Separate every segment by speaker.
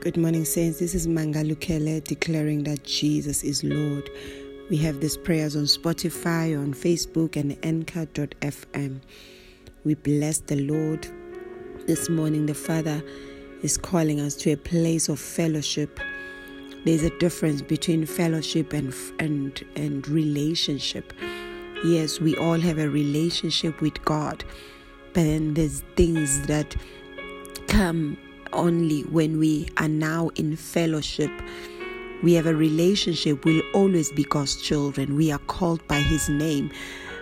Speaker 1: Good morning, Saints. This is Mangalukele declaring that Jesus is Lord. We have these prayers on Spotify, on Facebook, and Anchor.fm. We bless the Lord. This morning, the Father is calling us to a place of fellowship. There's a difference between fellowship and, and, and relationship. Yes, we all have a relationship with God, but then there's things that come only when we are now in fellowship. We have a relationship, we'll always be God's children. We are called by His name.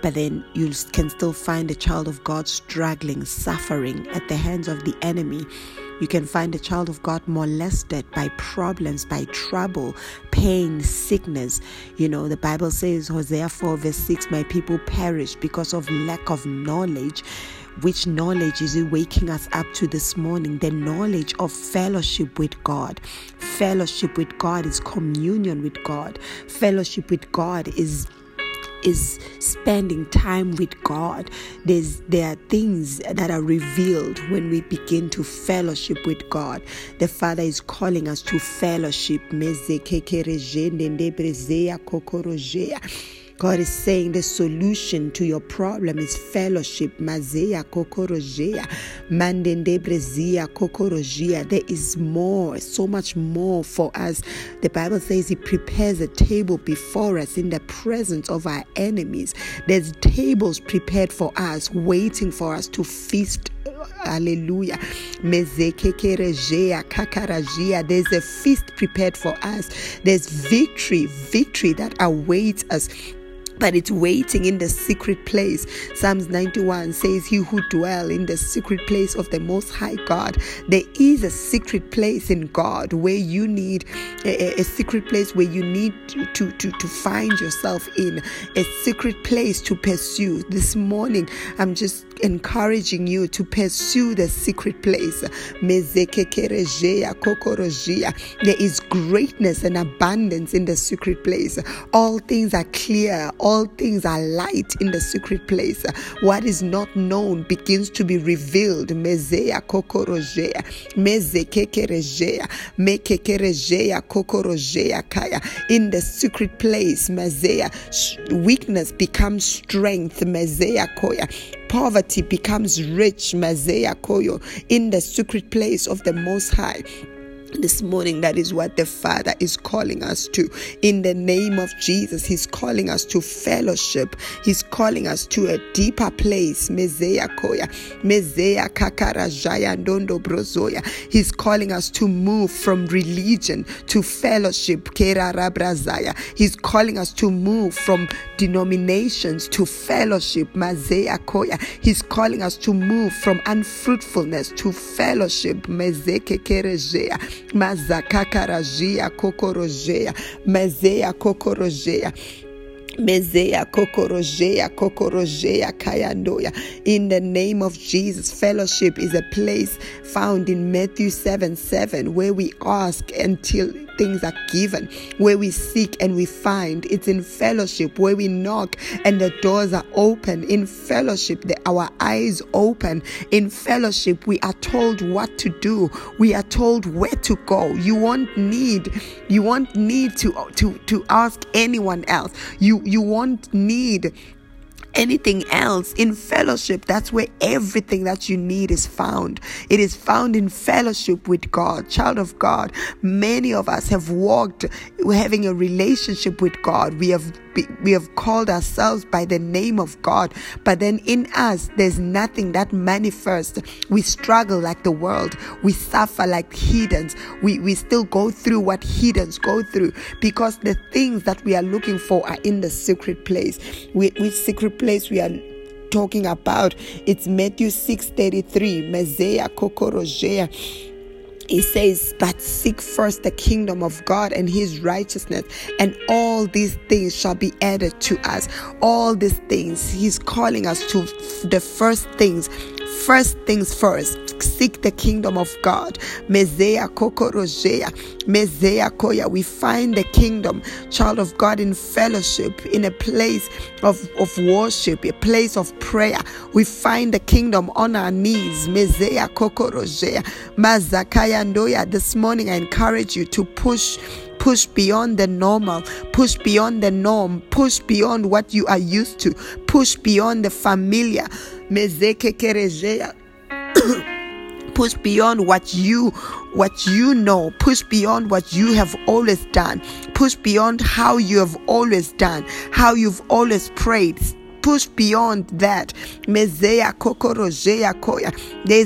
Speaker 1: But then you can still find a child of God struggling, suffering at the hands of the enemy. You can find a child of God molested by problems, by trouble, pain, sickness. You know, the Bible says, Hosea 4, verse 6, My people perish because of lack of knowledge. Which knowledge is it waking us up to this morning? The knowledge of fellowship with God. Fellowship with God is communion with God. Fellowship with God is is spending time with God. There's there are things that are revealed when we begin to fellowship with God. The Father is calling us to fellowship. God is saying the solution to your problem is fellowship. Mazea kokorojea, mandendebrezia kokorojea. There is more, so much more for us. The Bible says He prepares a table before us in the presence of our enemies. There's tables prepared for us, waiting for us to feast Hallelujah. There's a feast prepared for us. There's victory, victory that awaits us but it's waiting in the secret place. Psalms 91 says, He who dwell in the secret place of the Most High God. There is a secret place in God where you need a, a secret place where you need to, to, to, to find yourself in, a secret place to pursue. This morning, I'm just encouraging you to pursue the secret place. There is greatness and abundance in the secret place. All things are clear, all things are light in the secret place. What is not known begins to be revealed. In the secret place, weakness becomes strength. Poverty becomes rich, Mazea Koyo, in the secret place of the Most High this morning that is what the father is calling us to. In the name of jesus he's calling us to fellowship. He's calling us to a deeper place. Mezea koya ndondo brozoya. He's calling us to move from religion to fellowship. Kerarabrazaya he's calling us to move from denominations to fellowship. Mazea koya. He's calling us to move from unfruitfulness to fellowship. Mezeke kerejea mazakakarajia kokorojea mezea kokorojea Mezea kokorojea kokorojea kayandoya. In the name of Jesus, fellowship is a place found in Matthew 7 7 where we ask until things are given, where we seek and we find. It's in fellowship where we knock and the doors are open. In fellowship, the, our eyes open. In fellowship, we are told what to do. We are told where to go. You won't need, you won't need to to to ask anyone else. You you won't need anything else in fellowship that's where everything that you need is found. It is found in fellowship with god child of god. Many of us have walked having a relationship with god. We have we have called ourselves by the name of God, but then in us, there's nothing that manifests. We struggle like the world. We suffer like heathens. We, we still go through what heathens go through because the things that we are looking for are in the secret place. We, which secret place we are talking about? It's Matthew 6:33, Mezea Kokorojea. He says, But seek first the kingdom of God and his righteousness, and all these things shall be added to us. All these things, he's calling us to the first things First things first, seek the kingdom of God. Mezea kokorojea, mezea koya. We find the kingdom, child of God, in fellowship, in a place of, of worship, a place of prayer. We find the kingdom on our knees. Mezea kokorojea, mazakaya ndoya. This morning, I encourage you to push push beyond the normal, push beyond the norm, push beyond what you are used to, push beyond the familiar. push beyond what you what you know. Push beyond what you have always done. Push beyond how you have always done how you've always prayed push beyond that. There's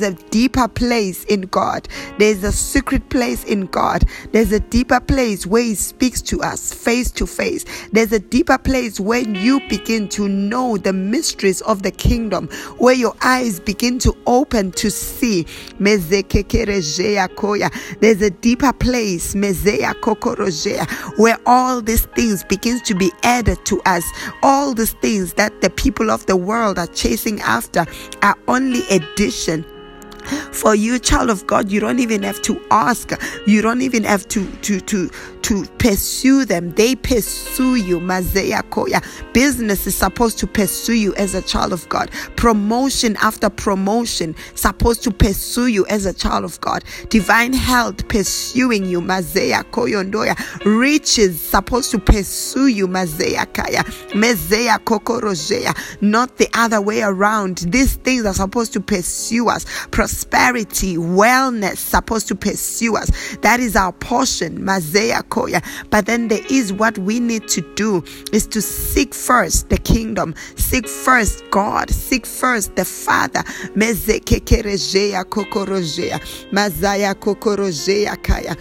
Speaker 1: a deeper place in God. There's a secret place in God. There's a deeper place where He speaks to us face to face. There's a deeper place when you begin to know the mysteries of the kingdom, where your eyes begin to open to see. There's a deeper place where all these things begins to be added to us. All these things that the people of the world are chasing after are only addition. For you child of god you don't even have to ask. You don't even have to to to to pursue them. They pursue you. Mazeya koya, Business is supposed to pursue you as a child of God. Promotion after promotion supposed to pursue you as a child of God. Divine health pursuing you. Mazeya Koyondoya. Riches supposed to pursue you. Mazeya Kaya. Mezeya Kokorojeya. Not the other way around. These things are supposed to pursue us. Prosperity, wellness supposed to pursue us. That is our portion. Mazeya but then there is what we need to do is to seek first the kingdom, seek first God, seek first the Father. Mazaya kokorojea kaya.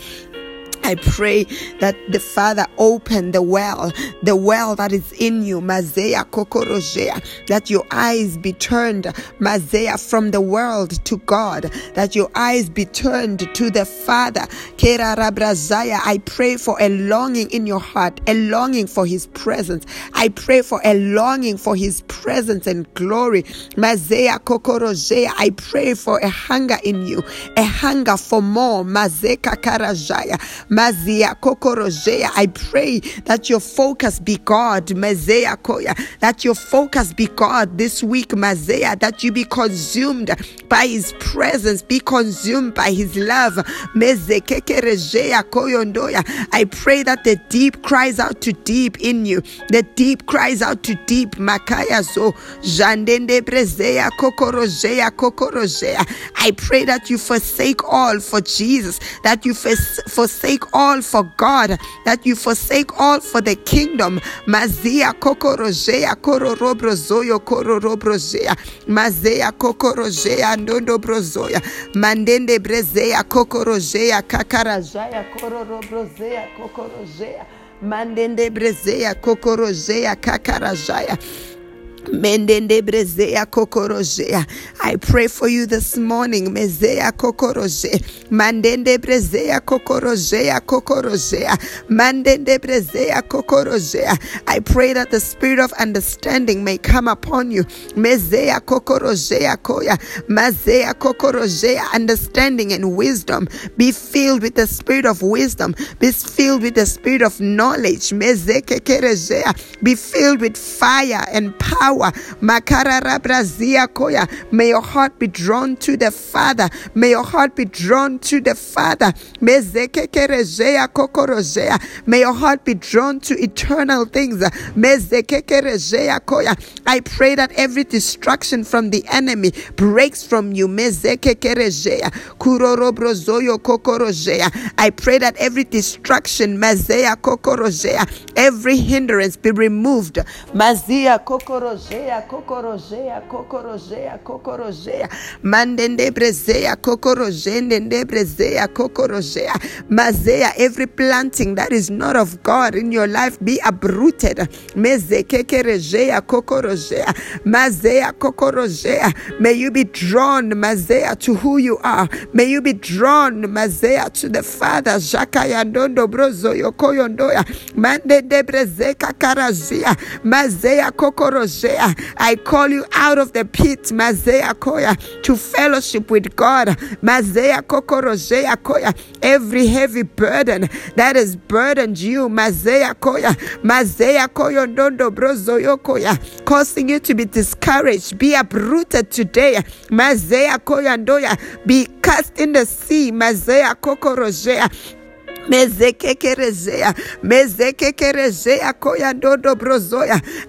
Speaker 1: I pray that the Father open the well, the well that is in you, Mazea Kokorojea, that your eyes be turned, Mazea, from the world to God, that your eyes be turned to the Father. Kera Rabrazaya, I pray for a longing in your heart, a longing for His presence. I pray for a longing for His presence and glory. Mazea Kokorojea, I pray for a hunger in you, a hunger for more. Mazeka Karajaya. Mazia Kokorojea. I pray that your focus be God, Mazea Koya, that your focus be God this week, Mazea, that you be consumed by His presence, be consumed by His love. Koyondoya. I pray that the deep cries out to deep in you, the deep cries out to deep, Makaya Zo, Jandende Brezea, Kokorojea, Kokorojea. I pray that you forsake all for Jesus, that you forsake all for God, that you forsake all for the kingdom. Mazia kokorojea kororobrozoyo kororobrojea. Mazea kokorojea ndondobrozoya. Mandende brezea kokorojea kakarajaya kororobrozea kokorojea. Mandende brezea kokorojea kakarajaya. I pray for you this morning. Mezea kokoroje. Mandende brezea kokorojea kokorojea. Mandende brezea kokorojea. I pray that the spirit of understanding may come upon you. Mezea kokorojea koya. Mazea kokorojea. Understanding and wisdom. Be filled with the spirit of wisdom. Be filled with the spirit of knowledge. Mezeke kerejea. Be filled with fire and power power. May your heart be drawn to the Father. May your heart be drawn to the Father. May your heart be drawn to eternal things. I pray that every distraction from the enemy breaks from you. I pray that every distraction, every hindrance be removed. Mazia kokorojea, kokorojea, kokorojea, kokorojea. Mandende brezea, kokorojende brezea, kokorojea. Mazea, every planting that is not of God in your life be uprooted. Mezekekerejea, kokorojea. Mazea, kokorojea. May you be drawn, Mazea, to who you are. May you be drawn, Mazea, to the Father. Jakaya ndondo brozo yokoyondoya. Mande de brezeka karazia. Mazea kokorojea. I call you out of the pit, Mazea Koya, to fellowship with God. Mazea Kokorojea Koya. Every heavy burden that has burdened you, Mazea Koya, Mazea Koyo Ndondo Brozoyo Koya, causing you to be discouraged, be uprooted today. Mazea Koya Ndoya, be cast in the sea, Mazea Kokorojea.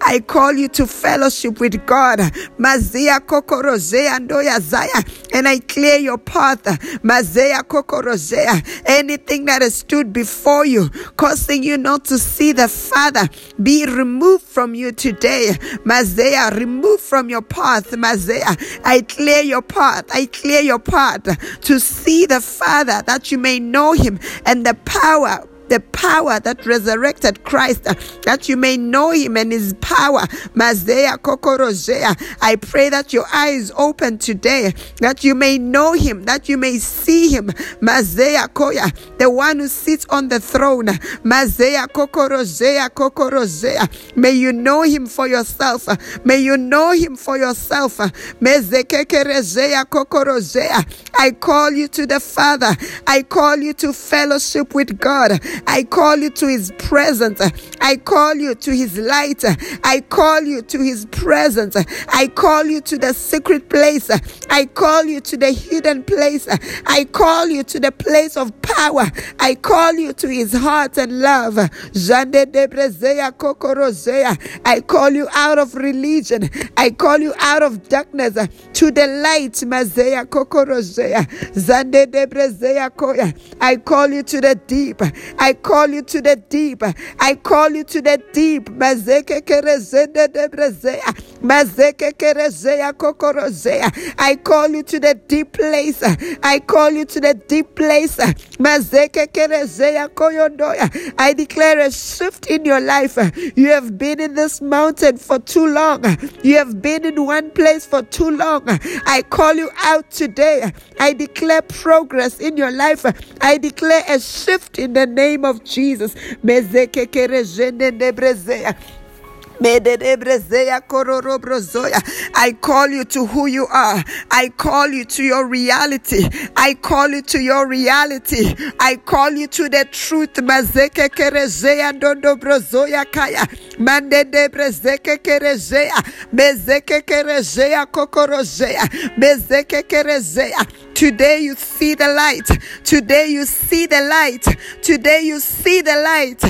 Speaker 1: I call you to fellowship with God. Mazia kokorozea ndoya zaya. And I clear your path. Mazea kokorozea. Anything that has stood before you, causing you not to see the Father, be removed from you today. Mazea, remove from your path. Mazea, I clear your path. I clear your path to see the Father that you may know him and the power the power that resurrected Christ, uh, that you may know him and his power. Mazea kokorozea. I pray that your eyes open today, that you may know him, that you may see him. Mazea koya, the one who sits on the throne. Mazea kokorozea kokorozea. May you know him for yourself. May you know him for yourself. Mezekekerezea kokorozea. I call you to the Father. I call you to fellowship with God. I call you to his presence. I call you to his light. I call you to his presence. I call you to the secret place. I call you to the hidden place. I call you to the place of power. I call you to his heart and love. I call you out of religion. I call you out of darkness to the light. I call you to the deep. I call you to the deep. I call you to the deep. I call you to the deep place. I call you to the deep place. I declare a shift in your life. You have been in this mountain for too long. You have been in one place for too long. I call you out today. I declare progress in your life. I declare a shift in the name of Jesus. I call you to who you are. I call you to your reality. I call you to your reality. I call you to the truth. Today you see the light. Today you see the light. Today you see the light.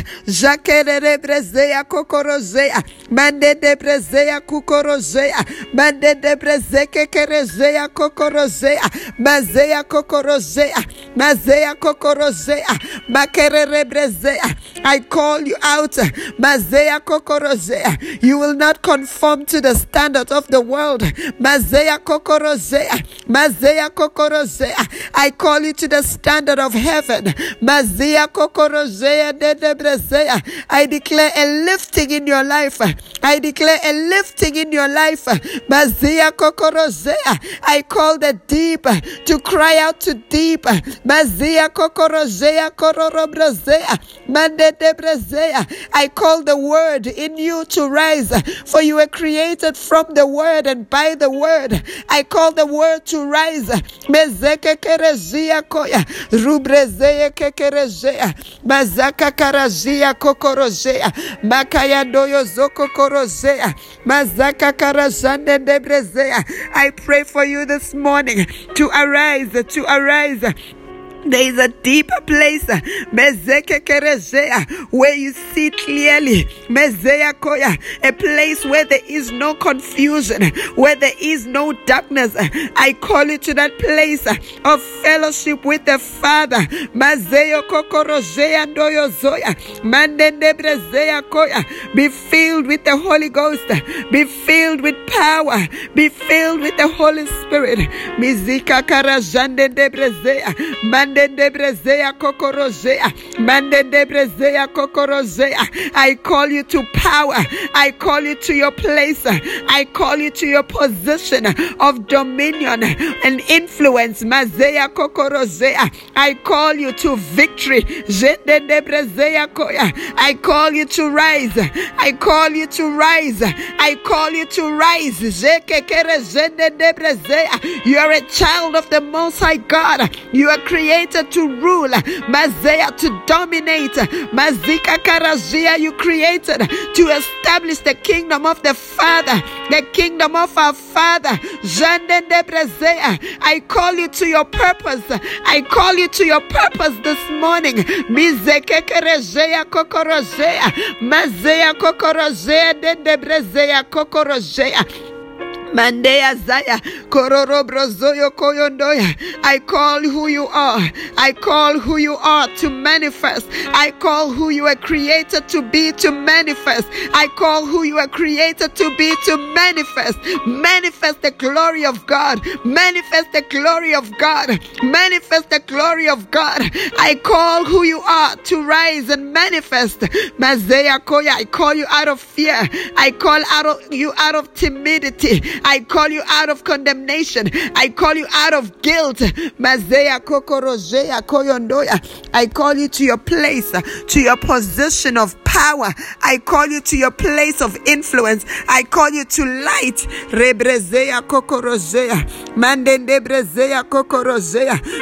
Speaker 1: Mande de brezea kukorozea. Mande de brezeke kerezea kokorozea. Mazea kokorozea. Mazea kokorozea. Makere brezea. I call you out. Mazea kokorozea. You will not conform to the standard of the world. Mazea kokorozea. Mazea kokorozea. I call you to the standard of heaven. Mazia kokorozea dedebrezea. I declare a lifting in your life. I declare a lifting in your life. Mazia kokorozea. I call the deep to cry out to deep. Mazia kokorozea kororobrezea. Mandedebrezea. I call the word in you to rise. For you were created from the word and by the word. I call the word to rise. Mezeke kerezia koya. Rubrezeye kekerezea. Mazaka karazia kokorozea. Makaya doyo zoko I pray for you this morning to arise, to arise. There is a deeper place, where you see clearly, a place where there is no confusion, where there is no darkness. I call you to that place of fellowship with the Father. Be filled with the Holy Ghost, be filled with power, be filled with the Holy Spirit. Mande debrezea kokorozea. Mande debrezea. I call you to power. I call you to your place. I call you to your position of dominion and influence. Mazea kokorozea. I call you to victory. I call you to rise. I call you to rise. I call you to rise. You are a child of the Most High God. You are created to rule. Mazea to dominate. Mazika karazia. You created to establish the kingdom of the Father, the kingdom of our Father. I call you to your purpose. I call you to your purpose this morning. Mizekekerezea kokorozea. Mazea kokorozea dendebrezea kokorozea. Mandea Zaya Kororo Brozoyo Koyondoya. I call who you are. I call who you are to manifest. I call who you are created to be to manifest. I call who you are created to be to manifest. Manifest the glory of God. Manifest the glory of God. Manifest the glory of God. I call who you are to rise and manifest. Mazea Koya. I call you out of fear. I call out of you out of timidity. I call you out of condemnation. I call you out of guilt. I call you to your place, to your position of power. I call you to your place of influence. I call you to light.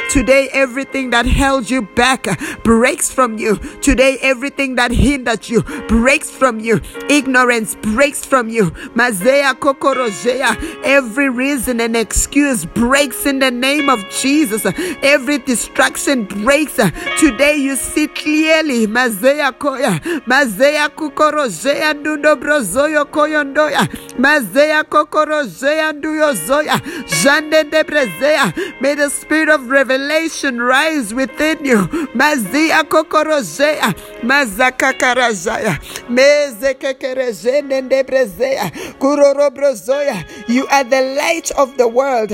Speaker 1: Today, everything that held you back breaks from you. Today, everything that hindered you breaks from you. Ignorance breaks from you. Mazea kokorozea. Every reason and excuse breaks in the name of Jesus. Every distraction breaks. Today, you see clearly. Mazea koya. Mazea kukorozea ndundo brozoyo koyondoya. Mazea kokorozea nduyozoya. Jande debrezea. May the spirit of revelation rise within you. Mazia kokorozea. Mazakakarajaya. Mezekekerezene debrezea. Kurorobrozoya. You are the light of the world.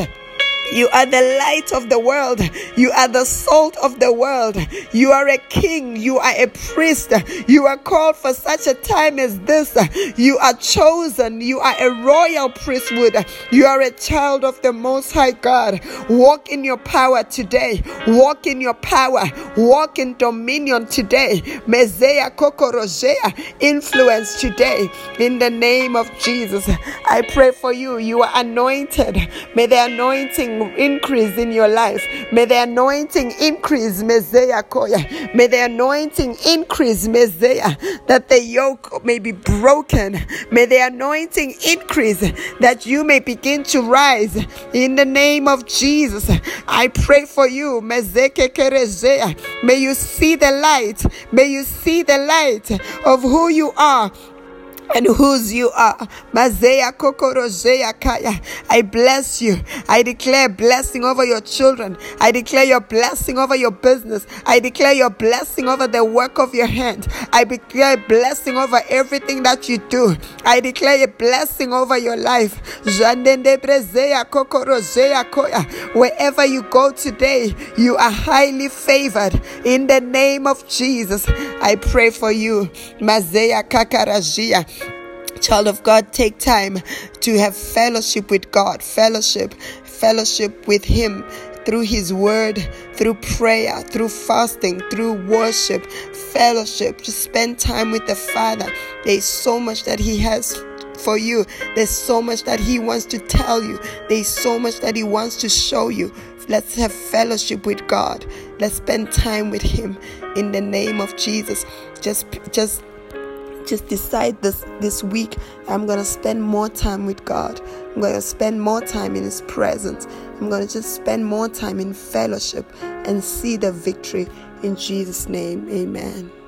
Speaker 1: You are the light of the world. You are the salt of the world. You are a king. You are a priest. You are called for such a time as this. You are chosen. You are a royal priesthood. You are a child of the Most High God. Walk in your power today. Walk in your power. Walk in dominion today. Mezea kokorojea. Influence today. In the name of Jesus. I pray for you. You are anointed. May the anointing increase in your life. May the anointing increase, Mezea Koya. May the anointing increase, Mezea, that the yoke may be broken. May the anointing increase, that you may begin to rise in the name of Jesus. I pray for you, May you see the light. May you see the light of who you are and whose you are. Mazea kokorozea kaya. I bless you. I declare blessing over your children. I declare your blessing over your business. I declare your blessing over the work of your hand. I declare blessing over everything that you do. I declare a blessing over your life. Wherever you go today, you are highly favored. In the name of Jesus, I pray for you. Mazea kakarajia. Child of God, take time to have fellowship with God, fellowship, fellowship with Him through His Word, through prayer, through fasting, through worship, fellowship. Just spend time with the Father. There's so much that He has for you. There's so much that He wants to tell you. There's so much that He wants to show you. Let's have fellowship with God. Let's spend time with Him in the name of Jesus. Just, just just decide this this week i'm going to spend more time with god. I'm going to spend more time in his presence. I'm going to just spend more time in fellowship and see the victory in jesus name. Amen